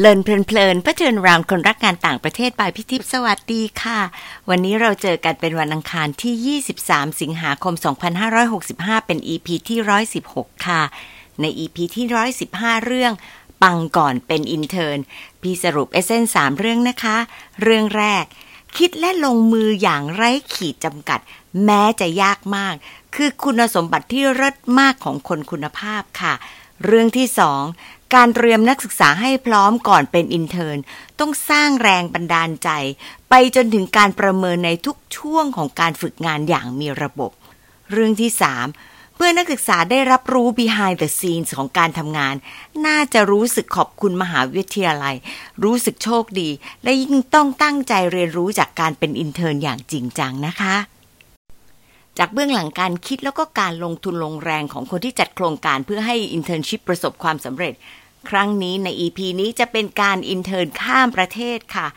Learn เพลินเพื่อ turn around คนรักงานต่างประเทศ by พี่ทิพย์ สวัสดีค่ะ วันนี้เราเจอกันเป็นวันอังคารที่ 23 สิงหาคม 2565 เป็น EP ที่ 116 ค่ะ ใน EP ที่ 115 เรื่อง ปังก่อนเป็น intern พี่สรุป essence สามเรื่องนะคะ เรื่องแรก คิดและลงมืออย่างไร้ขีดจำกัด แม้จะยากมาก คือคุณสมบัติที่เลิศมากของคนคุณภาพค่ะ เรื่องที่สอง การเตรียมนักศึกษาให้พร้อมก่อนเป็น intern ต้องสร้างแรงบันดาลใจ ไปจนถึงการประเมินในทุกช่วงของการฝึกงานอย่างมีระบบ เรื่องที่สามเมื่อนักศึกษาได้รับรู้ behind the scenes ของการทำงาน น่าจะรู้สึกขอบคุณมหาวิทยาลัย รู้สึกโชคดี และยิ่งต้องตั้งใจเรียนรู้จากการเป็น intern อย่างจริงจังนะคะ จากเบื้องหลังการคิดแล้วก็การลงทุนลงแรงของคนที่จัดโครงการเพื่อให้ internship ประสบความสำเร็จ ครั้งนี้ใน EP นี้จะเป็นการ intern ข้ามประเทศค่ะ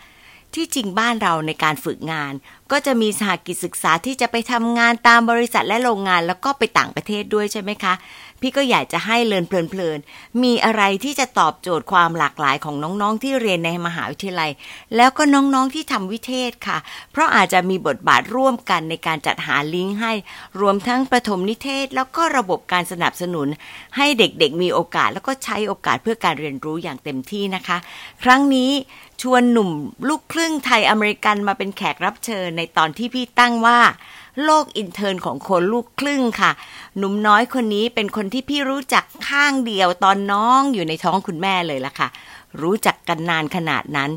ที่จริงบ้านเราในการฝึกงาน ก็จะมีสหกิจศึกษาที่จะไปทำงานตามบริษัทและโรงงานแล้วก็ไปต่างประเทศด้วยใช่ไหมคะ พี่ก็อยากจะให้ Learn เพลินๆ มีอะไรที่จะตอบโจทย์ความหลากหลายของน้องๆ ที่เรียนในมหาวิทยาลัย แล้วก็น้องๆ ที่ทำวิเทศค่ะ เพราะอาจจะมีบทบาทร่วมกันในการจัดหาลิงก์ให้ รวมทั้งประถมนิเทศ แล้วก็ระบบการสนับสนุน ให้เด็กๆ มีโอกาสแล้วก็ใช้โอกาสเพื่อการเรียนรู้อย่างเต็มที่นะคะ ครั้งนี้ชวนหนุ่มลูกครึ่งไทยอเมริกันมาเป็นแขกรับเชิญในตอนที่พี่ตั้งว่า โลก intern ของคนลูกครึ่งค่ะ หนุ่มน้อยคนนี้เป็นคนที่พี่รู้จักข้างเดียวตอนน้องอยู่ในท้องคุณแม่เลยล่ะค่ะ รู้จักกันนานขนาดนั้น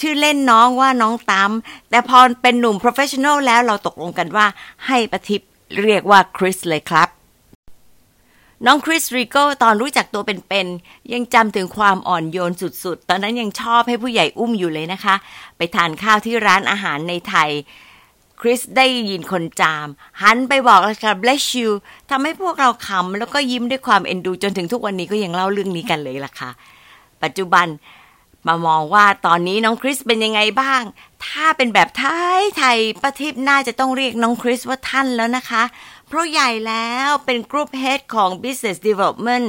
ชื่อเล่นน้องว่าน้องตั้มแต่พอเป็นหนุ่ม professional แล้วเราตกลงกันว่าให้ประทิปเรียกว่าคริสเลยครับน้องคริสริโกตอนรู้จักตัวเป็นๆยังจำถึงความอ่อนโยนสุดๆ ตอนนั้นยังชอบให้ผู้ใหญ่อุ้มอยู่เลยนะคะ ไปทานข้าวที่ร้านอาหารในไทย คริสได้ยินคนจาม หันไปบอกเลยค่ะ bless you ทำให้พวกเราขำแล้วก็ยิ้มด้วยความเอ็นดูจนถึงทุกวันนี้ก็ยังเล่าเรื่องนี้กันเลยล่ะค่ะ ปัจจุบันมามองว่าตอนนี้น้องคริสเป็นยังไงบ้าง ถ้าเป็นแบบไทยไทยป้าทิพย์น่าจะต้องเรียกน้องคริสว่าท่านแล้วนะคะ เพราะใหญ่แล้วเป็น group head ของ Business Development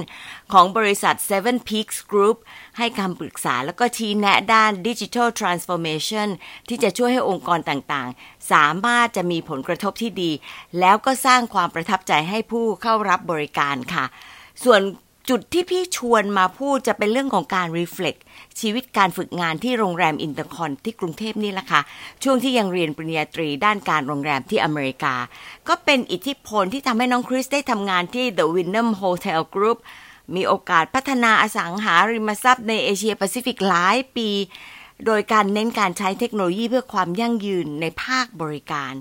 ของบริษัท Seven Peaks Group ให้คำปรึกษาแล้วก็ชี้แนะด้าน Digital Transformation ที่จะช่วยให้องค์กรต่างๆ สามารถจะมีผลกระทบที่ดี แล้วก็สร้างความประทับใจให้ผู้เข้ารับบริการค่ะ ส่วนจุดที่พี่ชวนมาพูดจะเป็นเรื่องของการ reflect ชีวิตการฝึกงานที่โรงแรมอินเตอร์คอนที่กรุงเทพนี่แหละค่ะ ช่วงที่ยังเรียนปริญญาตรีด้านการโรงแรมที่อเมริกา ก็เป็นอิทธิพลที่ทำให้น้องคริสได้ทำงานที่ The Wyndham Hotel Group มีโอกาสพัฒนาอสังหาริมทรัพย์ในเอเชียแปซิฟิกหลายปี โดยการเน้นการใช้เทคโนโลยีเพื่อความยั่งยืนในภาคบริการ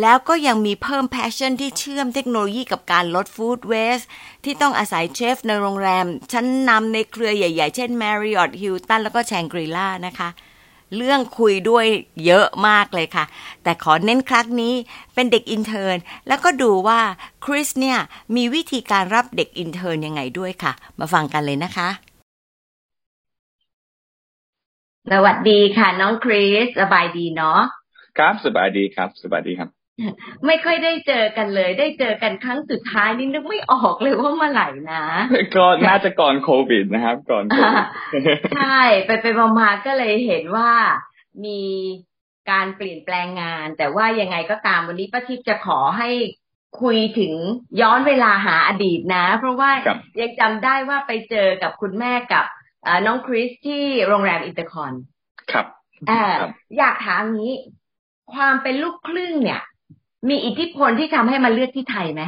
แล้วก็ยังมีเพิ่ม passion ที่เชื่อมเทคโนโลยีกับการลด food wasteที่ต้องอาศัยเชฟในโรงแรม ชั้นนำในเครือใหญ่ ๆ เช่น Marriott Hilton แล้วก็ Shangri-La นะคะ เรื่องคุยด้วยเยอะมากเลยค่ะ แต่ขอเน้นครั้งนี้เป็นเด็ก intern แล้วก็ดูว่าคริสเนี่ยมีวิธีการรับเด็ก intern ยังไงด้วยค่ะ มาฟังกันเลยนะคะ สวัสดีค่ะ น้องคริสสบายดีเนาะครับสบายดีครับสบายดีครับ ไม่ค่อยได้เจอกันเลย ได้เจอกันครั้งสุดท้ายนี่นึกไม่ออกเลยว่าเมื่อไหร่นะก็น่าจะก่อนโควิดนะครับ ก่อนโควิดใช่ไปไปมาๆก็เลยเห็นว่ามีการเปลี่ยนแปลงงาน แต่ว่ายังไงก็ตามวันนี้ป้าทิพย์จะขอให้คุยถึงย้อนเวลาหาอดีตนะ เพราะว่าครับยังจำได้ว่าไปเจอกับคุณแม่กับเอ่อน้องคริสที่โรงแรมอินเตอร์คอนครับเอ่อครับอยากถามงี้ ความเป็นลูกครึ่งเนี่ย มีอิทธิพลที่ทำให้มาเลือกที่ไทยไหม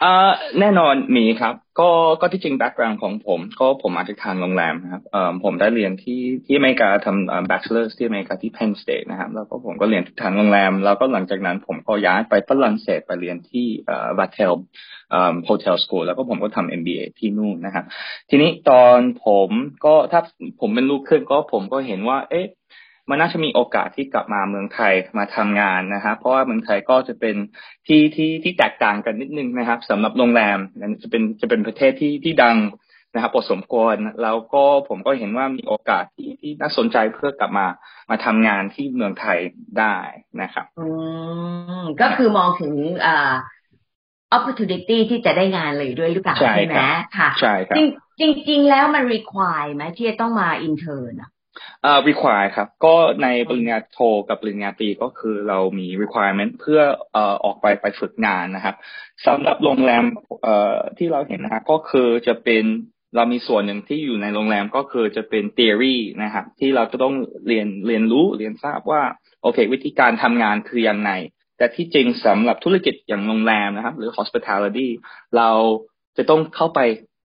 เอ่อแน่นอนมีครับ ก็ก็ที่จริงแบ็กกราวน์ของผม ก็ผมมาจากทางโรงแรมนะครับเอ่อผมได้เรียนที่ที่อเมริกาทำเอ่อ bachelor's ที่อเมริกาที่ Penn State นะครับแล้วก็ผมก็เรียนที่ทางโรงแรม แล้วก็หลังจากนั้นผมก็ย้ายไปฝรั่งเศสไปเรียนที่เอ่อ Vatel เอ่อ Hotel School แล้วก็ผมก็ทำ MBA ที่นู่นนะครับทีนี้ตอนผมก็ถ้าผมเป็นลูกครึ่งก็ผมก็เห็นว่า เอ๊ะ มันน่าจะมีโอกาสที่กลับมาเมืองไทยมาทำงานนะครับเพราะว่าเมืองไทยก็จะเป็นที่ที่ที่แตกต่างกันนิดนึงนะครับสำหรับโรงแรมจะเป็นจะเป็นประเทศที่ที่ดังนะครับพอสมควรแล้วก็ผมก็เห็นว่ามีโอกาสที่ที่น่าสนใจเพื่อกลับมามาทำงานที่เมืองไทยได้นะครับ อืมก็คือมองถึงอ่า opportunity ที่จะได้งานเลยด้วยหรือเปล่าใช่ไหมครับค่ะใช่ครับจริงจริงๆแล้วมัน require ไหมที่จะต้องมา intern อะเอ่อ require ครับ ก็ในปริญญาโทกับปริญญาตรีก็คือเรามี requirement เพื่อเอ่อออกไปไปฝึกงานนะครับสำหรับโรงแรมเอ่อที่เราเห็นนะก็คือจะเป็นเรามีส่วนหนึ่งที่อยู่ในโรงแรมก็คือจะเป็น theory นะครับ ที่เราจะต้องเรียนเรียนรู้เรียนทราบว่าโอเค วิธีการทำงานคือยังไงแต่ที่จริงสำหรับธุรกิจอย่างโรงแรมนะครับ หรือ hospitality เราจะต้องเข้าไป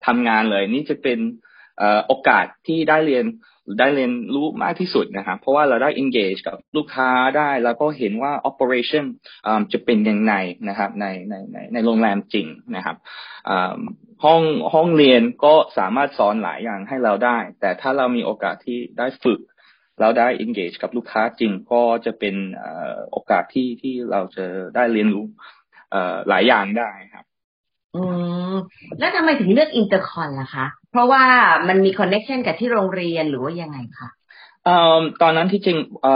ทำงานเลย นี่จะเป็น โอกาสที่ได้เรียนได้เรียนรู้มากที่สุดนะครับ เพราะว่าเราได้ engage กับลูกค้าได้แล้วก็เห็นว่า operation จะเป็นยังไงนะครับในในในในโรงแรมจริงนะครับห้องห้องเรียนก็สามารถสอนหลายอย่างให้เราได้ แต่ถ้าเรามีโอกาสที่ได้ฝึกแล้วได้ engage กับลูกค้าจริงก็จะเป็นโอกาสที่ที่เราจะได้เรียนรู้หลายอย่างได้ครับ อืมแล้วทำไมถึงเลือกอินเตอร์คอนล่ะคะ เพราะว่ามันมี connection กับที่โรงเรียนหรือว่ายังไงคะเอ่อตอนนั้นที่จริงเอ่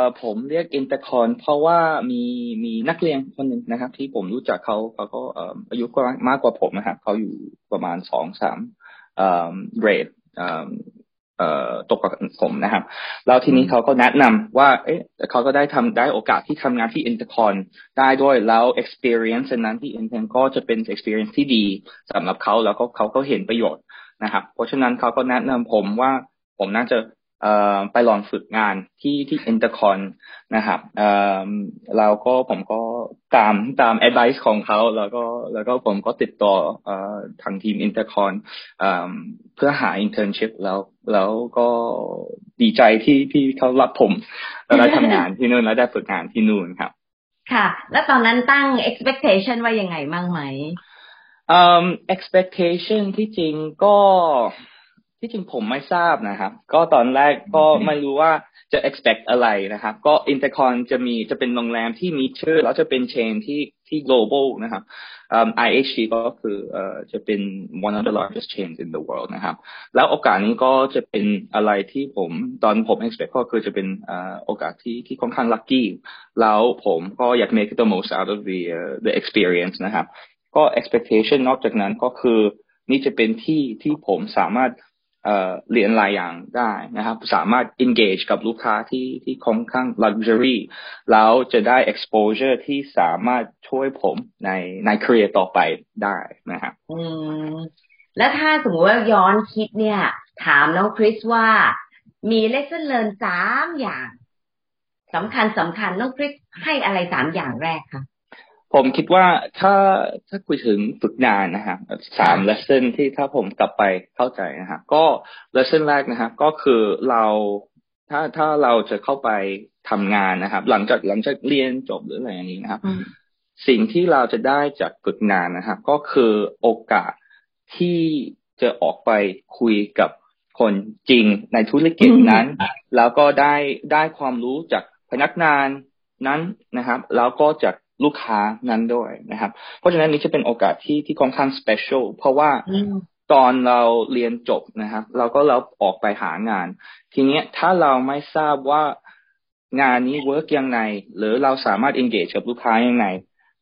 อผมเลือกอินเตอร์คอน เพราะว่ามีมีนักเรียนคนหนึ่งนะครับ ที่ผมรู้จักเขาเขาก็อายุก็มากกว่าผมนะครับเขาอยู่ประมาณสองสามเอ่อเกรดเอ่อ ตกกับผมนะครับ แล้วทีนี้เขาก็แนะนำว่า เอ๊ะเขาก็ได้ทำได้โอกาสที่ทำงานที่ Intercon ได้ด้วยแล้ว experience นั้นที่อินเตอร์ก็จะเป็น experience ที่ดีสำหรับเขาแล้วก็เขาก็เห็นประโยชน์นะครับ เพราะฉะนั้นเขาก็แนะนำผมว่าผมน่าจะ ไปลองฝึกงานที่ที่ Intercon นะครับเราก็ผมก็ตามตาม advice ของเขาแล้วก็แล้วก็ผมก็ติดต่อทางทีม Intercon เพื่อหา internship แล้วแล้วก็ดีใจที่ที่เขารับผมแล้วได้ทำงานที่นู่นแล้วได้ฝึกงานที่นู่นครับ ค่ะ แล้วตอนนั้นตั้ง expectation ว่ายังไงมั่งไหม um expectation ที่จริงก็ ที่จริงผมไม่ทราบนะครับ ก็ตอนแรกก็ไม่รู้ว่าจะ expect อะไรนะครับ ก็ Intercon จะมีจะเป็นโรงแรมที่มีชื่อแล้วจะเป็น chain ที่ที่ global นะครับ um, IHG ก็คือเอ่อจะเป็น one of the largest chains in the world นะครับ แล้วโอกาสนี้ก็จะเป็นอะไรที่ผมตอนผม expect ก็คือจะเป็นเอ่อโอกาสที่ที่ค่อนข้าง lucky แล้วผมก็อยาก make the most out of the uh, the experience นะครับ ก็ expectation นอกจากนั้นก็คือนี่จะเป็นที่ที่ผมสามารถ เรียนหลายอย่างได้นะครับ สามารถ engage กับลูกค้าที่ที่ค่อนข้าง luxury แล้วจะได้ exposure ที่สามารถช่วยผมในใน career ต่อไปได้นะครับอืมแล้วถ้าสมมติว่าย้อนคิดเนี่ย ถามน้องคริสว่ามี lesson learn สามอย่างสำคัญสำคัญน้องคริสให้อะไรสามอย่างแรกคะ ผมคิดว่าถ้าถ้าคุยถึงฝึกงานนะครับสาม lesson ที่ถ้าผมกลับไปเข้าใจนะครับก็ lesson แรกนะครับก็คือเราถ้าถ้าเราจะเข้าไปทำงานนะครับ หลังจากหลังจากเรียนจบหรืออะไรอย่างนี้นะครับ สิ่งที่เราจะได้จากฝึกงานนะครับก็คือโอกาสที่จะออกไปคุยกับคนจริงในธุรกิจนั้น แล้วก็ได้ได้ความรู้จากพนักงานนั้นนะครับ แล้วก็จาก ลูกค้านั้นด้วยนะครับ เพราะฉะนั้นนี้จะเป็นโอกาสที่ที่ค่อนข้างสเปเชียลเพราะว่าตอนเราเรียนจบนะครับ เราก็เราออกไปหางาน ทีนี้ถ้าเราไม่ทราบว่างานนี้เวิร์กยังไง หรือเราสามารถ engage กับลูกค้ายังไง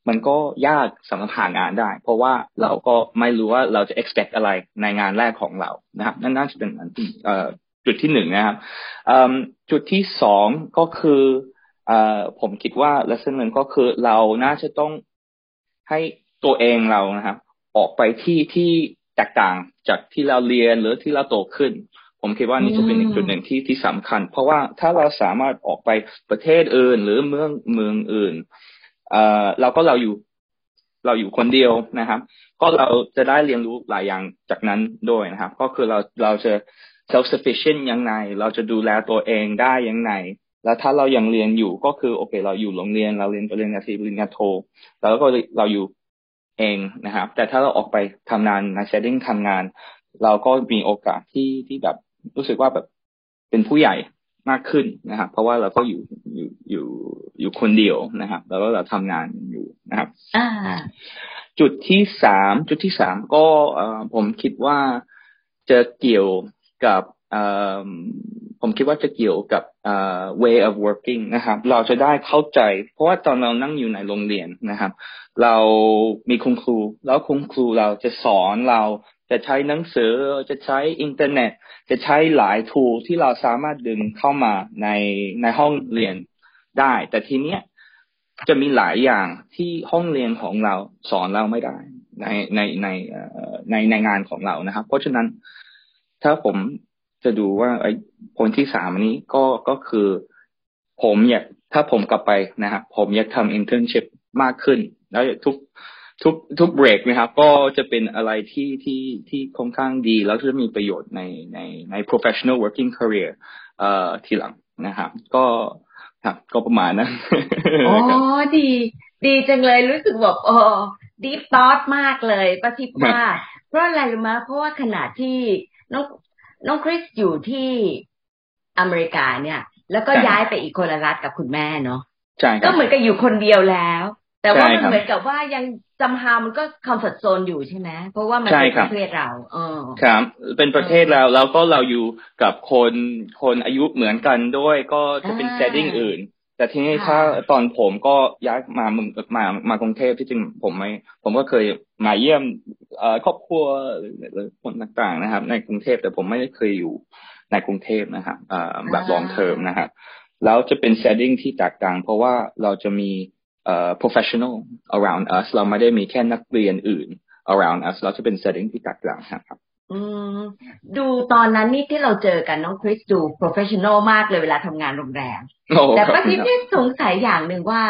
มันก็ยากสำหรับหางานได้ เพราะว่าเราก็ไม่รู้ว่าเราจะ expect อะไรในงานแรกของเรานะครับ นั่นน่าจะเป็นจุดที่หนึ่งนะครับจุดที่สองก็คือ ผมคิดว่า lesson หนึ่งก็คือเราน่าจะต้องให้ตัวเองเรานะครับ ออกไปที่ที่แตกต่างจากที่เราเรียนหรือที่เราโตขึ้น ผมคิดว่านี่จะเป็นอีกจุดหนึ่งที่ที่สำคัญ เพราะว่าถ้าเราสามารถออกไปประเทศอื่น หรือเมืองเมืองอื่นเอ่อเราก็เราอยู่เราอยู่คนเดียวนะครับ ก็เราจะได้เรียนรู้หลายอย่างจากนั้นด้วยนะครับ ก็คือเราเราจะ self sufficient ยังไง เราจะดูแลตัวเองได้ยังไง แล้วถ้าเรายังเรียนอยู่ก็คือโอเค เราอยู่โรงเรียนเราเรียนปริญญาตรีปริญญาโทแล้วก็เราอยู่เองนะครับ แต่ถ้าเราออกไปทำงานในเซตติ้งทำงาน เราก็มีโอกาสที่ที่แบบรู้สึกว่าแบบเป็นผู้ใหญ่มากขึ้นนะครับ เพราะว่าเราก็อยู่อยู่อยู่อยู่คนเดียวนะครับ แล้วก็เราทำงานอยู่นะครับจุดที่สามจุดที่สามก็ผมคิดว่าจะเกี่ยวกับผมคิดว่าจะเกี่ยวกับ way of working นะครับ เราจะได้เข้าใจ เพราะว่าตอนเรานั่งอยู่ในโรงเรียนนะครับ เรามีคุณครู แล้วคุณครูเราจะสอนเราจะใช้หนังสือจะใช้อินเทอร์เน็ต จะใช้หลายทูที่เราสามารถดึงเข้ามาในในห้องเรียนได้ แต่ทีเนี้ยจะมีหลายอย่างที่ห้องเรียนของเราสอนเราไม่ได้ ในในในในในงานของเรานะครับ เพราะฉะนั้นถ้าผม จะดูว่าไอ้ผลที่สามนี้ก็ก็คือ ผมอยากถ้าผมกลับไปนะครับผมอยากทำ internship มากขึ้น แล้วทุกทุกทุกเบรกนะครับ ก็จะเป็นอะไรที่ที่ที่ค่อนข้างดี แล้วจะมีประโยชน์ในในใน professional working career เอ่อทีหลังนะครับ ก็ครับก็ประมาณนั้นอ๋อดี ดีจังเลยรู้สึกแบบโอ้ดีฟทอสมากเลยประทิพว่าเพราะอะไรรู้ไหมเพราะว่าขณะที่น้อง น้องคริสอยู่ที่อเมริกาเนี่ย แล้วก็ย้ายไปอีกคนละรัฐกับคุณแม่เนาะใช่ก็เหมือนกับอยู่คนเดียวแล้ว แต่ว่ามันเหมือนกับว่ายังจำฮามันก็คอมฟอร์ทโซนอยู่ใช่ไหมเพราะว่ามันเป็นประเทศเราเออครับ เป็นประเทศเราแล้วก็เราอยู่กับคนคนอายุเหมือนกันด้วย ก็จะเป็นเซตติ้งอื่น แต่ทีนี้ถ้าตอนผมก็ย้ายมาเมืองมามากรุงเทพที่จริงผมไม่ ผมก็เคยมาเยี่ยมครอบครัวหรือคนต่างๆนะครับ ในกรุงเทพแต่ผมไม่ได้เคยอยู่ในกรุงเทพนะครับแบบลองเทอมนะครับแล้วจะเป็น setting ที่แตกต่างเพราะว่าเราจะมี professional around us เราไม่ได้มีแค่นักเรียนอื่น around us เราจะเป็น setting ที่แตกต่างครับ อืม ดูตอนนั้นนี่ที่เราเจอกันน้องคริสดู professional มากเลยเวลาทำงานโรงแรม แต่ป้าทิพย์นี่สงสัยอย่างหนึ่งว่า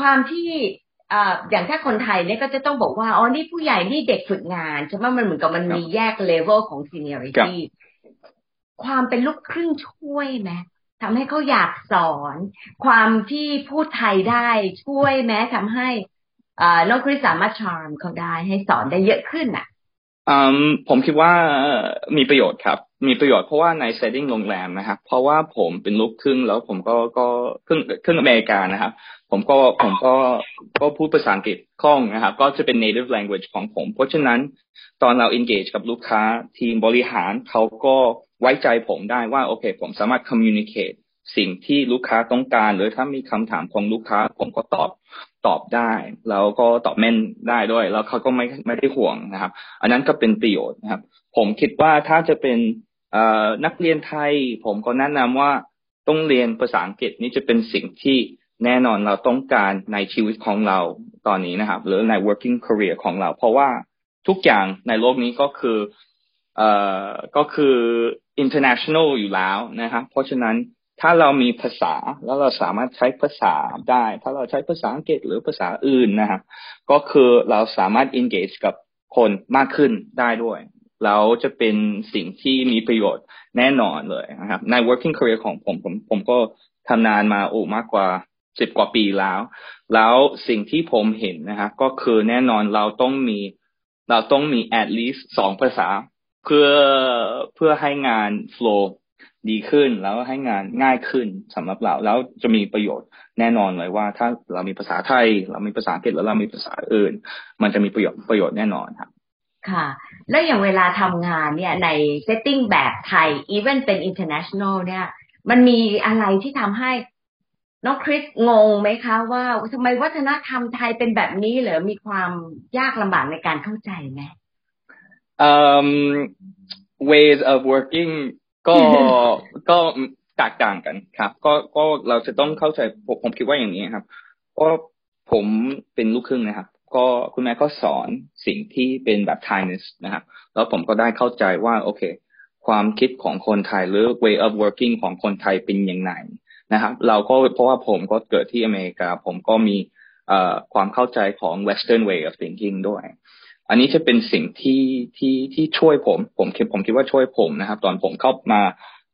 ความที่อ่าอย่างถ้าคนไทยเนี่ยก็จะต้องบอกว่า อ๋อ นี่ผู้ใหญ่ นี่เด็กฝึกงานใช่ไหมมันเหมือนกับมันมีแยกเลเวลของ seniority ความเป็นลูกครึ่งช่วยไหมทำให้เขาอยากสอน ความที่พูดไทยได้ช่วยแม้ทำให้อ่าน้องคริสสามารถชาร์มเขาได้ให้สอนได้เยอะขึ้นอะ ผมคิดว่ามีประโยชน์ครับ มีประโยชน์เพราะว่าในเซตติ้งโรงแรมนะครับ เพราะว่าผมเป็นลูกครึ่งแล้วผมก็ก็ครึ่งครึ่งอเมริกานะครับ ผมก็ผมก็ก็พูดภาษาอังกฤษคล่องนะครับ ก็จะเป็น native language ของผม เพราะฉะนั้นตอนเรา engage กับลูกค้าทีมบริหารเขาก็ไว้ใจผมได้ว่าโอเค ผมสามารถ communicate สิ่งที่ลูกค้าต้องการ หรือถ้ามีคำถามของลูกค้าผมก็ตอบ ตอบได้ แล้วก็ตอบแม่นได้ด้วย แล้วเขาก็ไม่ไม่ได้ห่วงนะครับ อันนั้นก็เป็นประโยชน์นะครับ ผมคิดว่าถ้าจะเป็นนักเรียนไทย ผมก็แนะนำว่าต้องเรียนภาษาอังกฤษนี่จะเป็นสิ่งที่แน่นอนเราต้องการในชีวิตของเราตอนนี้นะครับ หรือใน working career ของเรา เพราะว่าทุกอย่างในโลกนี้ก็คือเอ่อก็คือ international อยู่แล้วนะครับ เพราะฉะนั้น ถ้าเรามีภาษาแล้วเราสามารถใช้ภาษาได้ ถ้าเราใช้ภาษาอังกฤษหรือภาษาอื่นนะครับ ก็คือเราสามารถ engage กับคนมากขึ้นได้ด้วยแล้วจะเป็นสิ่งที่มีประโยชน์แน่นอนเลยนะครับ ใน working career ของผมผมผมก็ทำนานมาโอ้มากกว่าสิบกว่าปีแล้ว แล้วสิ่งที่ผมเห็นนะครับก็คือแน่นอนเราต้องมีเราต้องมี at least สองภาษา เพื่อเพื่อให้งาน flow ดีขึ้นแล้วให้งานง่ายขึ้นสำหรับเรา แล้วจะมีประโยชน์แน่นอนเลยว่า ถ้าเรามีภาษาไทย เรามีภาษาอังกฤษแล้วเรามีภาษาอื่น มันจะมีประโยชน์ประโยชน์แน่นอนครับค่ะ แล้วอย่างเวลาทำงานเนี่ยใน setting แบบไทย even เป็น international เนี่ย มันมีอะไรที่ทำให้น้องคริสงงไหมคะว่าทำไมวัฒนธรรมไทยเป็นแบบนี้เหรอมีความยากลำบากในการเข้าใจไหม um ways of working ก็ก็แตกต่างกันครับ ก็ก็เราจะต้องเข้าใจผมคิดว่าอย่างนี้ครับก็ผมเป็นลูกครึ่งนะครับ ก็คุณแม่ก็สอนสิ่งที่เป็นแบบ Thainess นะครับ แล้วผมก็ได้เข้าใจว่าโอเค ความคิดของคนไทยหรือ way of working ของคนไทยเป็นยังไงนะครับ เราก็เพราะว่าผมก็เกิดที่อเมริกา ผมก็มีความเข้าใจของ Western way of thinking ด้วย อันนี้จะเป็นสิ่งที่ที่ที่ช่วยผม ผมคิดผมคิดว่าช่วยผมนะครับ ตอนผมเข้ามา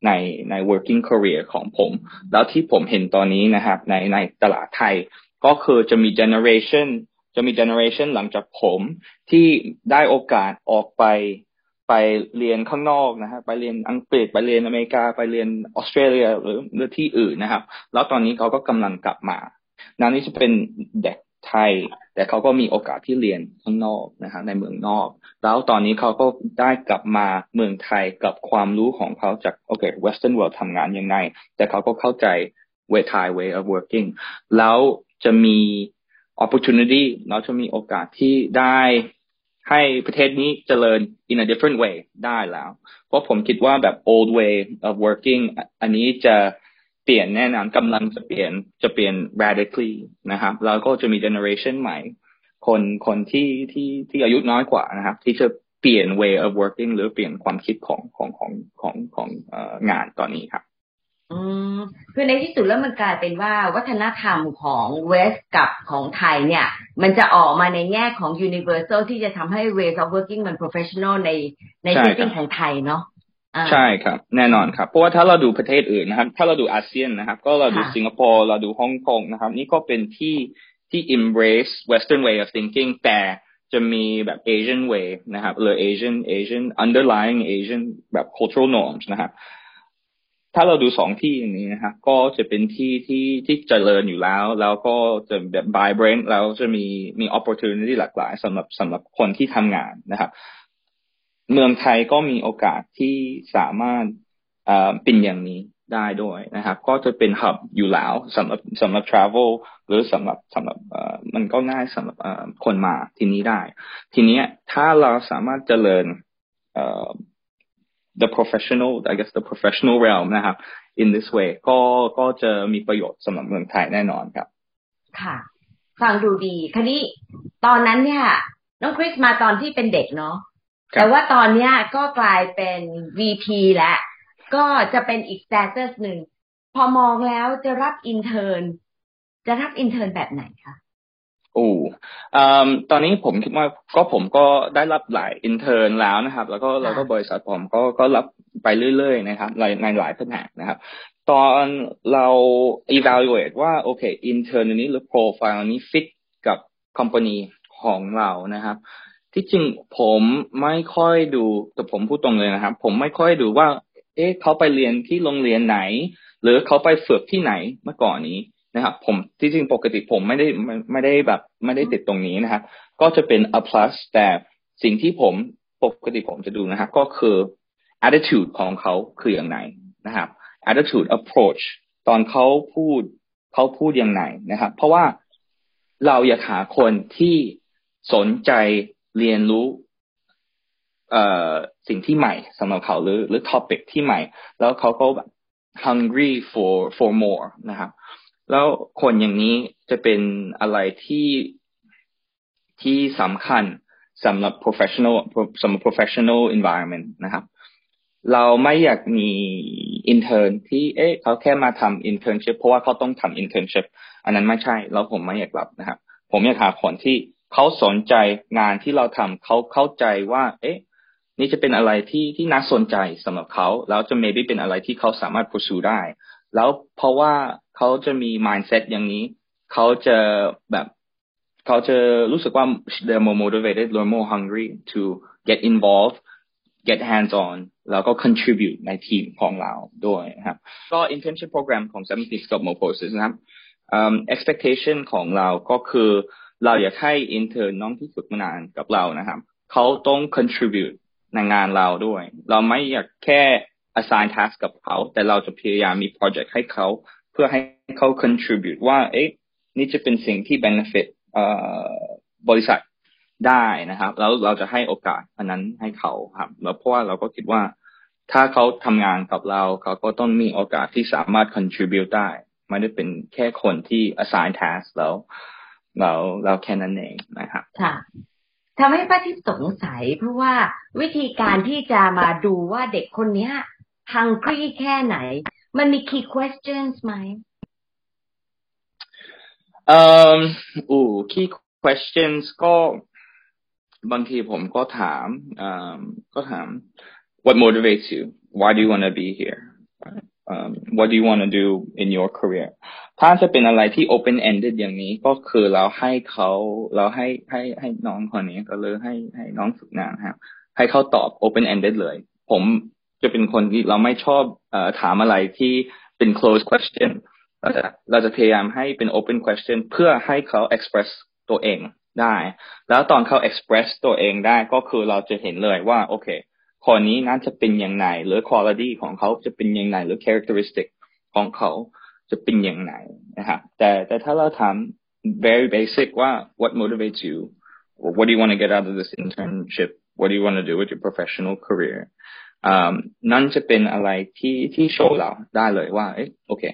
ในใน working career ของผม แล้วที่ผมเห็นตอนนี้นะครับ ในในตลาดไทย ก็คือจะมี generation จะมี generation หลังจากผมที่ได้โอกาสออกไปไปเรียนข้างนอกนะครับไปเรียนอังกฤษไปเรียนอเมริกาไปเรียนออสเตรเลียหรือหรือที่อื่นนะครับ แล้วตอนนี้เขาก็กำลังกลับมานั่นนี่จะเป็นเด็ก ไทย แต่เขาก็มีโอกาสที่เรียนข้างนอกนะฮะในเมืองนอก แล้วตอนนี้เขาก็ได้กลับมาเมืองไทยกับความรู้ของเขาจากโอเค Western world ทำงานยังไง แต่เขาก็เข้าใจ way Thai way of working แล้วจะมี opportunity แล้วจะมีโอกาสที่ได้ให้ประเทศนี้เจริญ in a different way ได้แล้ว เพราะผมคิดว่าแบบ old way of working อันนี้จะ เปลี่ยนแน่นอนกำลังจะเปลี่ยนจะเปลี่ยน radically นะครับแล้วก็จะมี generation ใหม่ คนคนที่ที่ที่อายุน้อยกว่านะครับ ที่จะเปลี่ยน way of working หรือเปลี่ยนความคิดของของของของของงานตอนนี้ครับอืมคือในที่สุดแล้วมันกลายเป็นว่าวัฒนธรรมของเวสกับของไทยเนี่ย มันจะออกมาในแง่ของ universal ที่จะทำให้ ways of working มัน professional ในใน thinking ของไทยเนาะ ใช่ครับ แน่นอนครับ เพราะว่าถ้าเราดูประเทศอื่นนะครับ ถ้าเราดูอาเซียนนะครับ ก็เราดูสิงคโปร์เราดูฮ่องกงนะครับ นี่ก็เป็นที่ที่ embrace Western way of thinking แต่จะมีแบบ Asian way นะครับหรือ Asian Asian underlying Asian แบบ cultural norms นะครับ ถ้าเราดูสองที่อย่างนี้นะครับก็จะเป็นที่ที่ที่เจริญอยู่แล้ว แล้วก็จะแบบ vibrant แล้วจะมีมี opportunity หลากหลายสำหรับสำหรับคนที่ทำงานนะครับ เมืองไทยก็มีโอกาสที่สามารถเป็นอย่างนี้ได้ด้วยนะครับ ก็จะเป็น hub อยู่แล้วสำหรับสำหรับ travel หรือสำหรับสำหรับมันก็ง่ายสำหรับคนมาที่นี้ได้ ทีนี้ถ้าเราสามารถเจริญ the professional I guess the professional realm นะครับ in this way ก็ก็จะมีประโยชน์สำหรับเมืองไทยแน่นอนครับ ค่ะ ฟังดูดีคันนี้ตอนนั้นเนี่ย น้องคริสมาตอนที่เป็นเด็กเนาะ แต่ว่าตอนเนี้ยก็กลายเป็น VP แล้วก็จะเป็นอีก status หนึ่ง พอมองแล้วจะรับ intern จะรับ intern แบบไหนคะโอ้ตอนนี้ผมคิดว่าก็ผมก็ได้รับหลาย intern แล้วนะครับ แล้วก็แล้วก็บริษัทผมก็ก็รับไปเรื่อยๆนะครับในในหลายแผนกนะครับ ตอนเรา evaluate ว่าโอเคอินเทอร์นนี้หรือโปรไฟล์นี้ฟิตกับคอมพานีของเรานะครับ ที่จริงผมไม่ค่อยดูแต่ผมพูดตรงเลยนะครับ ผมไม่ค่อยดูว่า เอ๊ะเขาไปเรียนที่โรงเรียนไหน หรือเขาไปฝึกที่ไหนเมื่อก่อนนี้นะครับ ผมที่จริงปกติผมไม่ได้ไม่ได้แบบ ไม่ได้ติดตรงนี้นะครับ ก็จะเป็น a plus แต่สิ่งที่ผมปกติผมจะดูนะครับ ก็คือ attitude ของเขาคืออย่างไรนะครับ attitude approach ตอนเขาพูดเขาพูดอย่างไรนะครับ เพราะว่าเราอยากหาคนที่สนใจ เรียนรู้เอ่อสิ่งที่ใหม่สำหรับเขาหรือหรือ topic ที่ใหม่ แล้วเขาก็แบบ hungry for for more นะครับแล้วคนอย่างนี้จะเป็นอะไรที่ที่สำคัญสำหรับ professional สำหรับ professional environment นะครับ เราไม่อยากมี intern ที่เอ๊ะเขาแค่มาทำ internship เพราะว่าเขาต้องทำ internship อันนั้นไม่ใช่ แล้วผมไม่อยากรับนะครับ ผมอยากหาคนที่ เขาสนใจงานที่เราทำเขาเข้าใจว่า เอ๊ะ นี่จะเป็นอะไรที่ที่น่าสนใจสำหรับเขาแล้วจะ maybe เป็นอะไรที่เขาสามารถ pursue ได้ แล้วเพราะว่าเขาจะมี mindset อย่างนี้ เขาจะแบบเขาจะรู้สึกว่า they're more motivated they're more hungry to get involved get hands on แล้วก็ contribute ในทีมของเราด้วยนะครับ ก็ internship program ของ Seventy Scope Moposis นะครับ um, expectation ของเราก็คือ เราอยากให้ intern น้องที่ฝึกมานานกับเรานะครับเขาต้อง contribute ในงานเราด้วย เราไม่อยากแค่ assign task กับเขา แต่เราจะพยายามมี project ให้เขา เพื่อให้เขา contribute ว่า เอ๊ะ นี่จะเป็นสิ่งที่ benefit บริษัทได้นะครับ แล้วเราจะให้โอกาสอันนั้นให้เขาครับ แล้วเพราะว่าเราก็คิดว่า ถ้าเขาทำงานกับเรา เขาก็ต้องมีโอกาสที่สามารถ contribute ได้ ไม่ได้เป็นแค่คนที่ assign task แล้ว เราเราแค่นั้นเองนะครับค่ะทำให้ป้าทิพย์สงสัย เพราะว่าวิธีการที่จะมาดูว่าเด็กคนนี้ hungry แค่ไหน มันมี key questions ไหมเอ่ออู key questions ก็บางทีผมก็ถามอ่าก็ถาม what motivates you why do you want to be here um, what do you want to do in your career ถ้าจะเป็นอะไรที่ open ended อย่างนี้ก็คือเราให้เขาเราให้ให้ให้น้องคนนี้ก็เลยให้ให้น้องฝึกงานครับ ให้เขาตอบ open ended เลย ผมจะเป็นคนที่เราไม่ชอบอถามอะไรที่เป็น close question เราจะเราจะพยายามให้เป็น open question เพื่อให้เขา express ตัวเองได้ แล้วตอนเขา express ตัวเองได้ก็คือเราจะเห็นเลยว่า โอเคคนนี้น่าจะเป็นอย่างไรหรือ quality ของเขาจะเป็นอย่างไรหรือ characteristic ของเขา จะเป็นอย่างไรนะครับแต่แต่ถ้าเราถาม very basic ว่า what motivates you or what do you want to get out of this internship what do you want to do with your professional career นั่นจะเป็นอะไรที่ที่โชว์เราได้เลยว่าเอ๊ะโอเค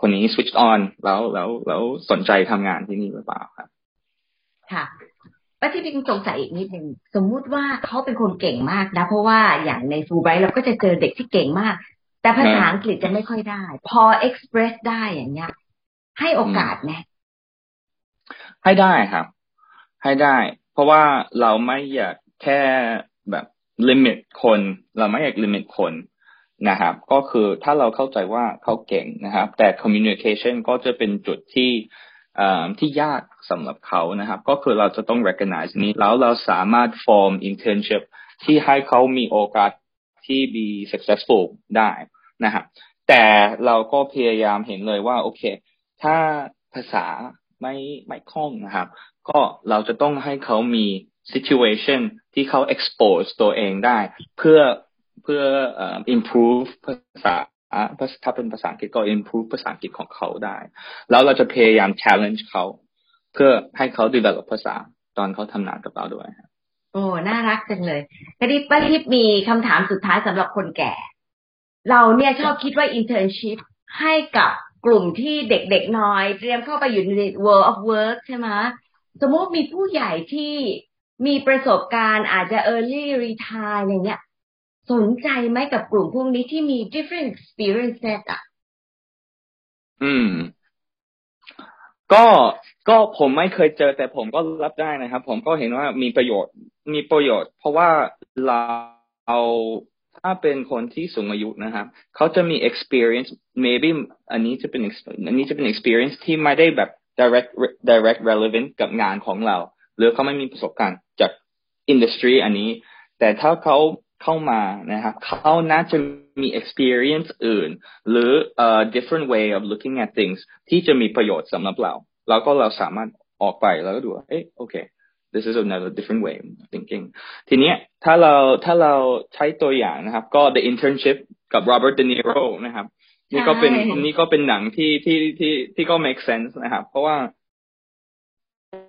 คนนี้ switch on แล้วแล้วแล้วสนใจทำงานที่นี่หรือเปล่าครับ ค่ะป้าที่พิงสงสัยอีกนิดหนึ่งสมมุติว่าเขาเป็นคนเก่งมากนะ เพราะว่าอย่างในฟูไบรท์เราก็จะเจอเด็กที่เก่งมาก แต่ภาษาอังกฤษจะไม่ค่อยได้ พอ express ได้อย่างเงี้ย ให้โอกาสไหมให้ได้ครับ ให้ได้ เพราะว่าเราไม่อยากแค่แบบลิมิตคน เราไม่อยากลิมิตคนนะครับ ก็คือถ้าเราเข้าใจว่าเขาเก่งนะครับ แต่ communication ก็จะเป็นจุดที่ที่ยากสำหรับเขานะครับ ก็คือเราจะต้อง recognize นี้ แล้วเราสามารถ form internship ที่ให้เขามีโอกาสที่ be successful ได้ นะครับแต่เราก็พยายามเห็นเลยว่า โอเค ถ้าภาษาไม่ไม่คล่องนะครับ ก็เราจะต้องให้เขามี situation ที่เขา expose ตัวเองได้ เพื่อเพื่อ improve ภาษาถ้าเป็นภาษาอังกฤษก็ improve ภาษาอังกฤษของเขาได้ แล้วเราจะพยายาม challenge เขา เพื่อให้เขา develop ภาษาตอนเขาทำงานกับเราด้วยโอ้ น่ารักจังเลยกระดิบป้าทิพมีคำถามสุดท้ายสำหรับคนแก่ เราเนี่ยชอบคิดว่า internship ให้กับกลุ่มที่เด็กๆน้อย เตรียมเข้าไปอยู่ใน world of work ใช่ไหมสมมติมีผู้ใหญ่ที่มีประสบการณ์อาจจะ early retire อย่างเงี้ย สนใจไหมกับกลุ่มพวกนี้ที่มี different experience set อะ อืม ก็ก็ผมไม่เคยเจอ แต่ผมก็รับได้นะครับ ผมก็เห็นว่ามีประโยชน์มีประโยชน์ เพราะว่าเราเอา ถ้าเป็นคนที่สูงอายุนะครับเขาจะมี experience maybe อันนี้จะเป็นอันนี้จะเป็น experience ที่ไม่ได้แบบ direct direct relevant กับงานของเรา หรือเขาไม่มีประสบการณ์จาก industry อันนี้ แต่ถ้าเขาเข้ามานะครับเขาน่าจะมี experience อื่น หรือ a different way of looking at things ที่จะมีประโยชน์สำหรับเรา แล้วก็เราสามารถออกไปแล้วก็ดูเอ๊ะโอเค this is another different way of thinking ทีนี้ถ้าเราถ้าเราใช้ตัวอย่างนะครับ ก็ the internship กับ Robert De Niro นะครับ นี่ก็เป็นนี่ก็เป็นหนังที่ที่ที่ที่ก็ make sense นะครับ เพราะว่า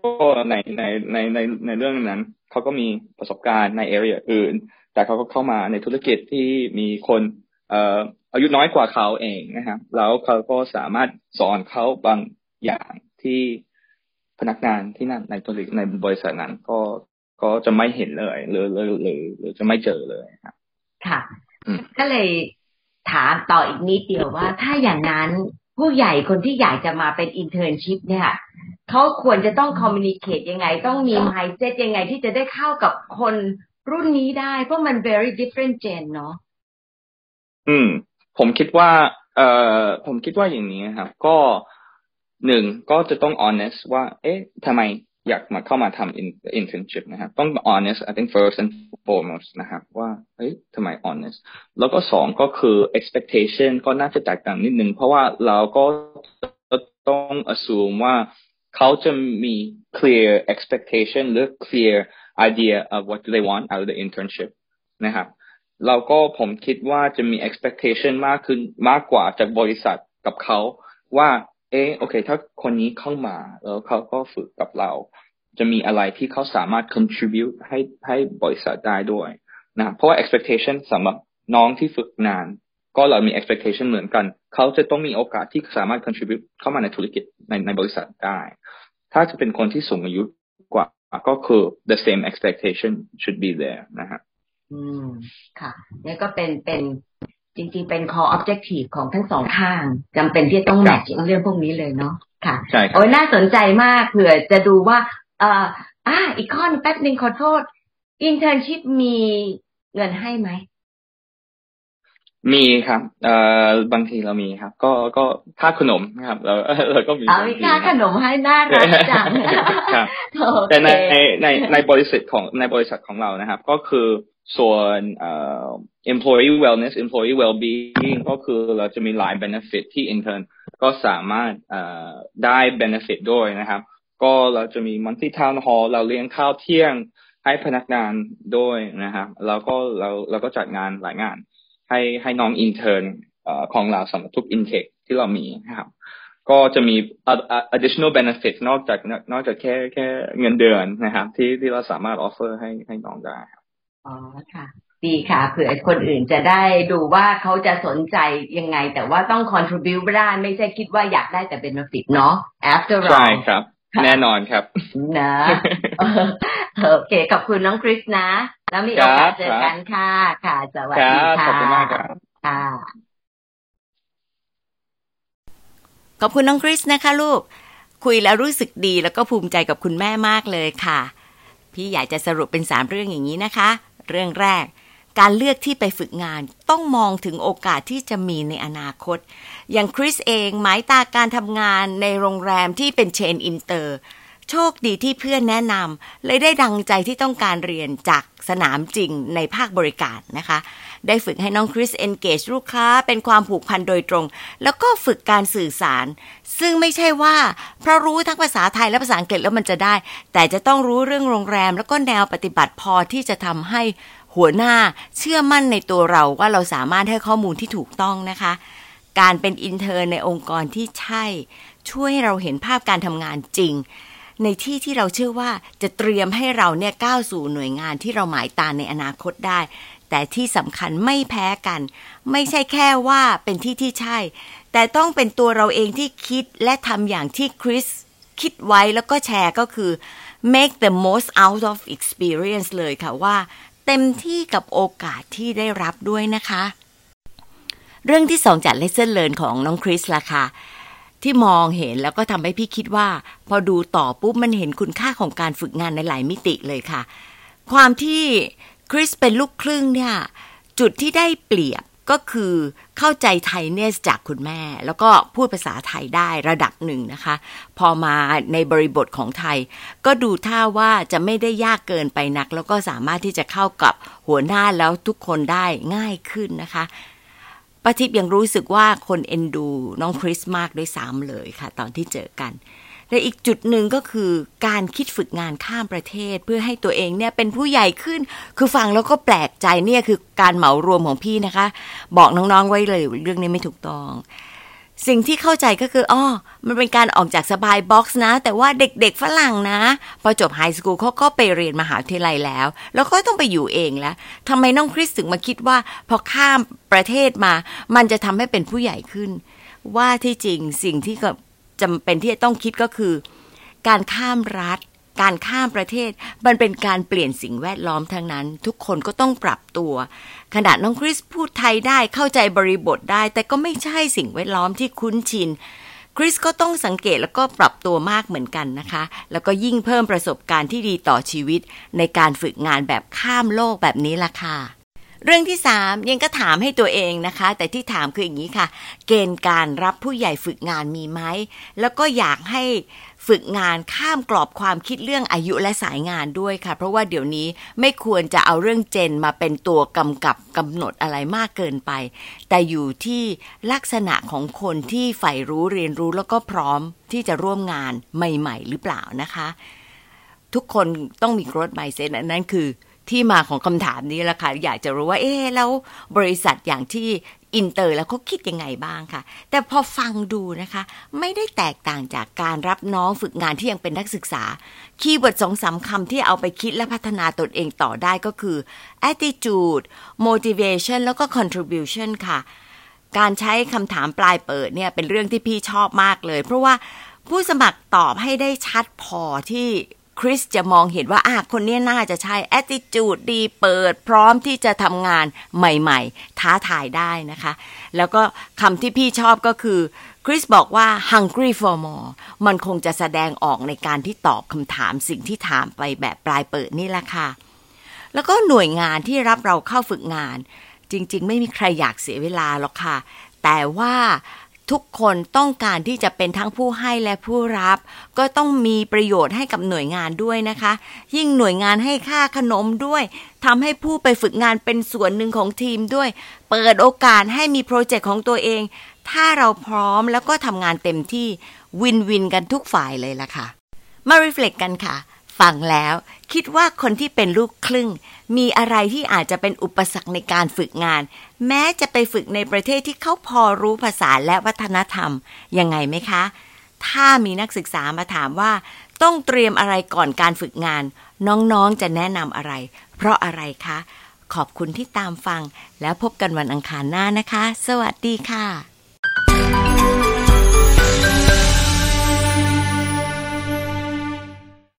ก็ในในในในในเรื่องนั้นเขาก็มีประสบการณ์ใน area อื่น แต่เขาก็เข้ามาในธุรกิจที่มีคนเอ่ออายุน้อยกว่าเขาเองนะครับ แล้วเขาก็สามารถสอนเขาบางอย่างที่ พนักงานที่นั่นในธุรกิจในบริษัทนั้นก็ก็จะไม่เห็นเลยหรือหรือหรือหรือจะไม่เจอเลยครับค่ะ ก็เลยถามต่ออีกนิดเดียวว่า ถ้าอย่างนั้นผู้ใหญ่คนที่อยากจะมาเป็น internship เนี่ยเขาควรจะต้อง communicate ยังไง ต้องมี mindset ยังไงที่จะได้เข้ากับคนรุ่นนี้ได้ เพราะมัน very different gen เนาะอืม ผมคิดว่า เอ่อผมคิดว่าอย่างนี้ครับ ก็ หนึ่งก็จะต้อง honest ว่า เอ๊ะทำไมอยากมาเข้ามาทำ internship นะครับ ต้อง honest I think first and foremost นะครับ ว่า เฮ้ยทำไม honest แล้วก็สองก็คือ expectation ก็น่าจะแตกต่างนิดนึง เพราะว่าเราก็ต้อง assume ว่าเขาจะมี clear expectation หรือ clear idea of what do they want out of the internship นะครับเราก็ผมคิดว่าจะมี expectation มากขึ้นมากกว่าจากบริษัทกับเขาว่า เออโอเค ถ้าคนนี้เข้ามาแล้วเขาก็ฝึกกับเรา จะมีอะไรที่เขาสามารถ contribute ให้ให้บริษัทได้ด้วยนะเพราะว่า expectation สำหรับน้องที่ฝึกนาน ก็เรามี expectation เหมือนกัน เขาจะต้องมีโอกาสที่สามารถ contribute เข้ามาในธุรกิจในในบริษัทได้ ถ้าจะเป็นคนที่สูงอายุกว่าก็คือ the same expectation should be there นะฮะอืม ค่ะนี่ก็เป็นเป็น จริงๆเป็น core objective ของทั้งสองข้างจำเป็นที่ต้องแมทช์เรื่องพวกนี้เลยเนาะค่ะใช่โอ้ยน่าสนใจมากเผื่อจะดูว่า เอ่ออ่าอีกข้อนึงแป๊บนึงขอโทษ internship มีเงินให้ไหมมีครับ เอ่อบางทีเรามีครับ ก็ก็ค่าขนมครับเราเราก็มีเอาค่าขนมให้น่ารักจังครับแต่ในในในบริษัทของในบริษัทของเรานะครับ ก็คือ ส่วน employee wellness employee well-being ก็คือเราจะมีหลาย benefit ที่ intern ก็สามารถได้ benefit ด้วยนะครับ ก็เราจะมี monthly town hall เราเลี้ยงข้าวเที่ยงให้พนักงานด้วยนะครับแล้วก็เราเราก็จัดงานหลายงาน ให้ให้น้อง intern ของเราสำหรับทุก intake ที่เรามีนะครับก็จะมี additional benefit นอกจากนอกจากแค่แค่เงินเดือนนะครับ ที่ที่เราสามารถ offer ให้ให้น้องได้ อ๋อค่ะ ดีค่ะเผื่อคนอื่นจะได้ดูว่าเขาจะสนใจยังไง แต่ว่าต้อง contribute ได้ไม่ใช่คิดว่าอยากได้แต่ benefit เนาะ after all ใช่ครับ แน่นอนครับ นะโอเค ขอบคุณน้องคริสนะ แล้วมีโอกาสเจอกันค่ะ ค่ะ สวัสดีค่ะ ขอบคุณมากครับค่ะขอบคุณน้องคริสนะคะลูก คุยแล้วรู้สึกดีแล้วก็ภูมิใจกับคุณแม่มากเลยค่ะ พี่อยากจะสรุปเป็นสามเรื่องอย่างนี้นะคะ เรื่องแรก การเลือกที่ไปฝึกงานต้องมองถึงโอกาสที่จะมีในอนาคต อย่างคริสเองหมายตาการทำงานในโรงแรมที่เป็น chain อินเตอร์ โชคดีที่เพื่อนแนะนำเลยได้ดังใจที่ต้องการเรียนจากสนามจริงในภาคบริการนะคะ ได้ฝึกให้น้องคริส engage ลูกค้าเป็นความผูกพันโดยตรง แล้วก็ฝึกการสื่อสาร ซึ่งไม่ใช่ว่าเพราะรู้ทั้งภาษาไทยและภาษาอังกฤษแล้วมันจะได้ แต่จะต้องรู้เรื่องโรงแรม แล้วก็แนวปฏิบัติพอที่จะทำให้หัวหน้าเชื่อมั่นในตัวเราว่าเราสามารถให้ข้อมูลที่ถูกต้องนะคะ การเป็นอินเทอร์ในองค์กรที่ใช่ ช่วยให้เราเห็นภาพการทำงานจริงในที่ที่เราเชื่อว่าจะเตรียมให้เราเนี่ยก้าวสู่หน่วยงานที่เราหมายตาในอนาคตได้ แต่ที่สำคัญไม่แพ้กัน ไม่ใช่แค่ว่าเป็นที่ที่ใช่ แต่ต้องเป็นตัวเราเองที่คิดและทำอย่างที่คริสคิดไว้แล้วก็แชร์ก็คือ make the most out of experience เลยค่ะว่า เต็มที่กับโอกาสที่ได้รับด้วยนะคะ เรื่องที่สองจาก lesson learn ของน้องคริสล่ะค่ะที่มองเห็นแล้วก็ทำให้พี่คิดว่า พอดูต่อปุ๊บมันเห็นคุณค่าของการฝึกงานในหลายมิติเลยค่ะ ความที่ คริสเป็นลูกครึ่งเนี่ย จุดที่ได้เปรียบก็คือเข้าใจไทยเนสจากคุณแม่ แล้วก็พูดภาษาไทยได้ระดับหนึ่งนะคะ พอมาในบริบทของไทย ก็ดูท่าว่าจะไม่ได้ยากเกินไปนัก แล้วก็สามารถที่จะเข้ากับหัวหน้าแล้วทุกคนได้ง่ายขึ้นนะคะป้าทิพย์ยังรู้สึกว่าคนเอ็นดูน้องคริสมากด้วยซ้ำเลยค่ะ ตอนที่เจอกัน และอีกจุดหนึ่งก็คือการคิดฝึกงานข้ามประเทศเพื่อให้ตัวเองเนี่ยเป็นผู้ใหญ่ขึ้น คือฟังแล้วก็แปลกใจเนี่ยคือการเหมารวมของพี่นะคะ บอกน้องๆไว้เลยเรื่องนี้ไม่ถูกต้องสิ่งที่เข้าใจก็คืออ๋อมันเป็นการออกจากสบายบ็อกซ์นะ แต่ว่าเด็กๆฝรั่งนะ พอจบไฮสคูลเขาก็ไปเรียนมหาวิทยาลัยแล้ว แล้วก็ต้องไปอยู่เองแล้วทำไมน้องคริสถึงมาคิดว่า พอข้ามประเทศมา มันจะทำให้เป็นผู้ใหญ่ขึ้น ว่าที่จริงสิ่งที่ จำเป็นที่จะต้องคิดก็คือ การข้ามรัฐ การข้ามประเทศ มันเป็นการเปลี่ยนสิ่งแวดล้อมทั้งนั้น ทุกคนก็ต้องปรับตัว ขนาดน้องคริสพูดไทยได้เข้าใจบริบทได้ แต่ก็ไม่ใช่สิ่งแวดล้อมที่คุ้นชินคริสก็ต้องสังเกตแล้วก็ปรับตัวมากเหมือนกันนะคะ แล้วก็ยิ่งเพิ่มประสบการณ์ที่ดีต่อชีวิต ในการฝึกงานแบบข้ามโลกแบบนี้ล่ะค่ะ เรื่องที่สามยังก็ถามให้ตัวเองนะคะ แต่ที่ถามคืออย่างนี้ค่ะ เกณฑ์การรับผู้ใหญ่ฝึกงานมีไหมแล้วก็อยากให้ฝึกงานข้ามกรอบความคิดเรื่องอายุและสายงานด้วยค่ะ เพราะว่าเดี๋ยวนี้ไม่ควรจะเอาเรื่องเจนมาเป็นตัวกำกับกำหนดอะไรมากเกินไป แต่อยู่ที่ลักษณะของคนที่ใฝ่รู้เรียนรู้แล้วก็พร้อมที่จะร่วมงานใหม่ ๆ หรือเปล่านะคะ ทุกคนต้องมี growth mindset นั่นคือ ที่มาของคำถามนี้แหละค่ะ อยากจะรู้ว่า เอ๊แล้วบริษัทอย่างที่อินเตอร์แล้วเขาคิดยังไงบ้างค่ะ แต่พอฟังดูนะคะ ไม่ได้แตกต่างจากการรับน้องฝึกงานที่ยังเป็นนักศึกษา keyword สองสามคำที่เอาไปคิดและพัฒนาตนเองต่อได้ก็คือ attitude motivation แล้วก็ contribution ค่ะ การใช้คำถามปลายเปิดเนี่ยเป็นเรื่องที่พี่ชอบมากเลย เพราะว่าผู้สมัครตอบให้ได้ชัดพอที่ คริสจะมองเห็นว่าอะคนนี้น่าจะใช่ attitude ดีเปิด พร้อมที่จะทำงานใหม่ๆ ท้าทายได้นะคะ แล้วก็คำที่พี่ชอบก็คือคริสบอกว่า hungry for more มันคงจะแสดงออกในการที่ตอบคำถามสิ่งที่ถามไปแบบปลายเปิดนี่แหละค่ะแล้วก็หน่วยงานที่รับเราเข้าฝึกงาน จริง ๆ ไม่มีใครอยากเสียเวลาหรอกค่ะ แต่ว่า ทุกคนต้องการที่จะเป็นทั้งผู้ให้และผู้รับ ก็ต้องมีประโยชน์ให้กับหน่วยงานด้วยนะคะ ยิ่งหน่วยงานให้ค่าขนมด้วยทำให้ผู้ไปฝึกงานเป็นส่วนหนึ่งของทีมด้วย เปิดโอกาสให้มีโปรเจกต์ของตัวเอง ถ้าเราพร้อมแล้วก็ทำงานเต็มที่ win-win กันทุกฝ่ายเลยล่ะค่ะ มา reflect กันค่ะ ฟังแล้วคิดว่าคนที่เป็นลูกครึ่ง มีอะไรที่อาจจะเป็นอุปสรรคในการฝึกงาน แม้จะไปฝึกในประเทศที่เขาพอรู้ภาษาและวัฒนธรรม ยังไงไหมคะ ถ้ามีนักศึกษามาถามว่า ต้องเตรียมอะไรก่อนการฝึกงาน น้องๆจะแนะนำอะไร เพราะอะไรคะ ขอบคุณที่ตามฟัง แล้วพบกันวันอังคารหน้านะคะ สวัสดีค่ะ